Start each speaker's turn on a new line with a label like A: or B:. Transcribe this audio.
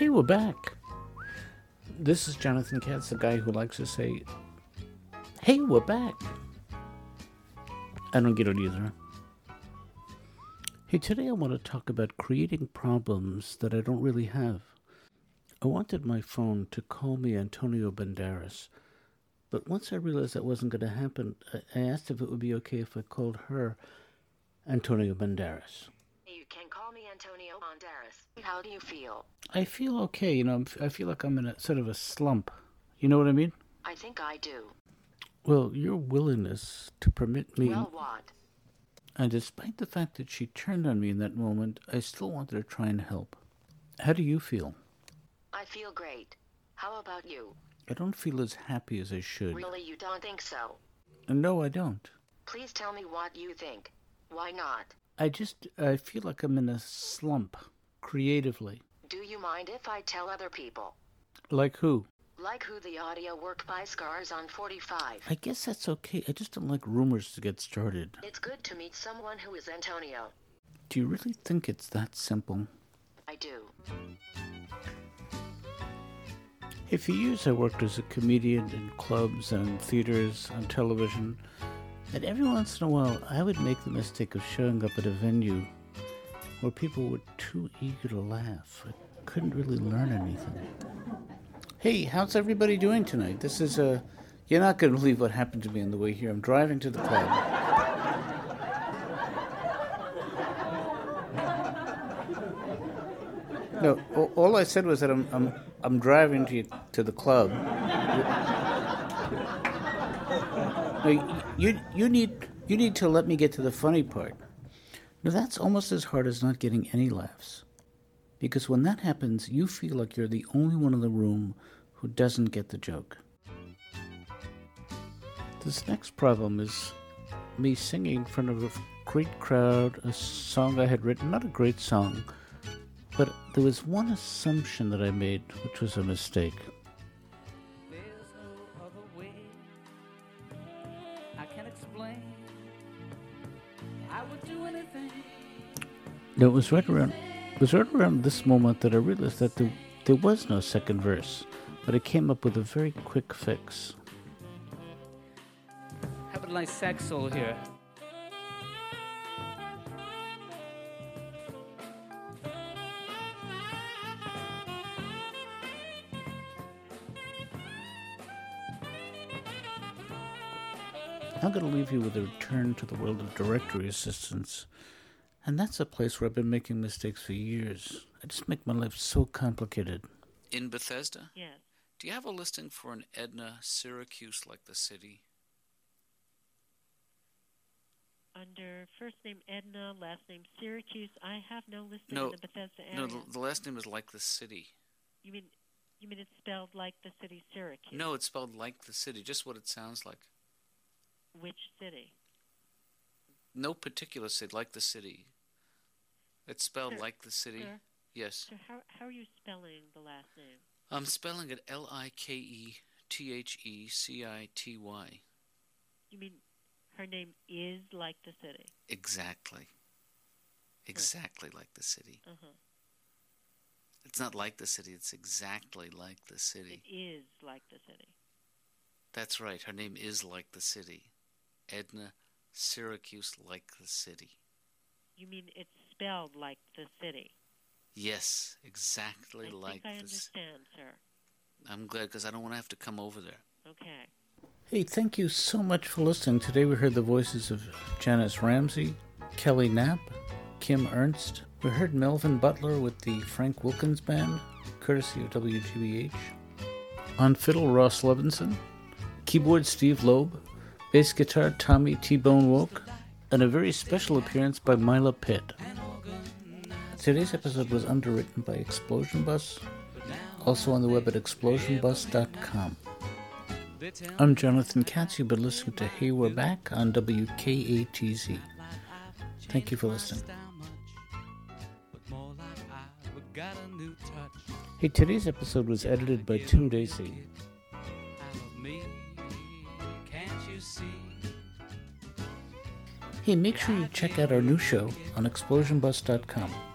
A: Hey, we're back. This is Jonathan Katz, the guy who likes to say, Hey, we're back. I don't get it either. Hey, today I want to talk about creating problems that I don't really have. I wanted my phone to call me Antonio Banderas, but once I realized that wasn't going to happen, I asked if it would be okay if I called her Antonio Banderas.
B: Can call me Antonio Banderas. How do you feel?
A: I feel okay. You know, I feel like I'm in a sort of a slump. You know what I mean?
B: I think I do.
A: Well, your willingness to permit me.
B: Well, what?
A: And despite the fact that she turned on me in that moment, I still wanted to try and help. How do you feel?
B: I feel great. How about you?
A: I don't feel as happy as I should.
B: Really, you don't think so?
A: No, I don't.
B: Please tell me what you think. Why not?
A: I just I feel like I'm in a slump creatively.
B: Do you mind if I tell other people?
A: Like who?
B: Like who the audio work by Scars on 45.
A: I guess that's okay. I just don't like rumors to get started.
B: It's good to meet someone who is Antonio.
A: Do you really think it's that simple?
B: I do.
A: Hey, for years I worked as a comedian in clubs and theaters on television, and every once in a while I would make the mistake of showing up at a venue where people were too eager to laugh. I couldn't really learn anything. Hey, how's everybody doing tonight? This is a. Uh, you're not going to believe what happened to me on the way here. I'm driving to the club. No, all I said was that I'm I'm I'm driving to to the club. No, you you need you need to let me get to the funny part. Now that's almost as hard as not getting any laughs, because when that happens, you feel like you're the only one in the room who doesn't get the joke. This next problem is me singing in front of a great crowd a song I had written, not a great song but there was one assumption that I made, which was a mistake. No, it was right around it was right around this moment that I realized that there, there was no second verse, but I came up with a very quick fix.
C: Have a nice sax solo here.
A: I'm going to leave you with a return to the world of directory assistance. And that's a place where I've been making mistakes for years. I just make my life so complicated.
D: In Bethesda?
E: Yes.
D: Do you have a listing for an Edna Syracuse like the city?
E: Under first name Edna, last name Syracuse, I have no listing
D: no,
E: in the Bethesda area.
D: No, the, the last name is like the city.
E: You mean you mean it's spelled like the city Syracuse?
D: No, it's spelled like the city, just what it sounds like.
E: Which city?
D: No particular city, like the city. It's spelled like the city. Yes.
E: So how how are you spelling the last name?
D: I'm spelling it L I K E T H E C I T Y.
E: You mean her name is like the city?
D: Exactly. Exactly like the city.
E: Uh-huh.
D: It's not like the city, it's exactly like the city.
E: It is like the city.
D: That's right. Her name is like the city. Edna Syracuse like the city.
E: You mean it's spelled like the city?
D: Yes, exactly
E: I
D: like
E: think I
D: the
E: understand, sir.
D: I'm glad because I don't want to have to come over there.
E: Okay.
A: Hey, thank you so much for listening. Today we heard the voices of John S. Ramsey, Kelly Knap, Kim Ernst. We heard Melvin Butler with the Frank Wilkins Band, courtesy of WGBH. On fiddle, Ross Levinson. Keyboard, Steve Loeb bass guitar Tommy T-Bone Wolk, and a very special appearance by Myla Pitt. Today's episode was underwritten by Explosion Bus, also on the web at explosionbus.com. I'm Jonathan Katz. You've been listening to Hey We're Back on WKATZ. Thank you for listening. Hey, today's episode was edited by Tim Dacey. Hey, make sure you check out our new show on explosionbus.com.